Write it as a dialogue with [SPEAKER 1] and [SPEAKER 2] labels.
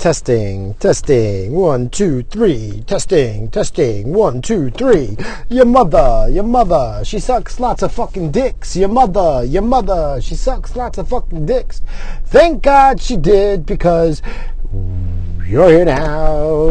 [SPEAKER 1] Testing, testing, one, two, three. Testing, testing, one, two, three. Your mother, your mother, she sucks lots of fucking dicks. Your mother, your mother, she sucks lots of fucking dicks. Thank God she did because you're here now.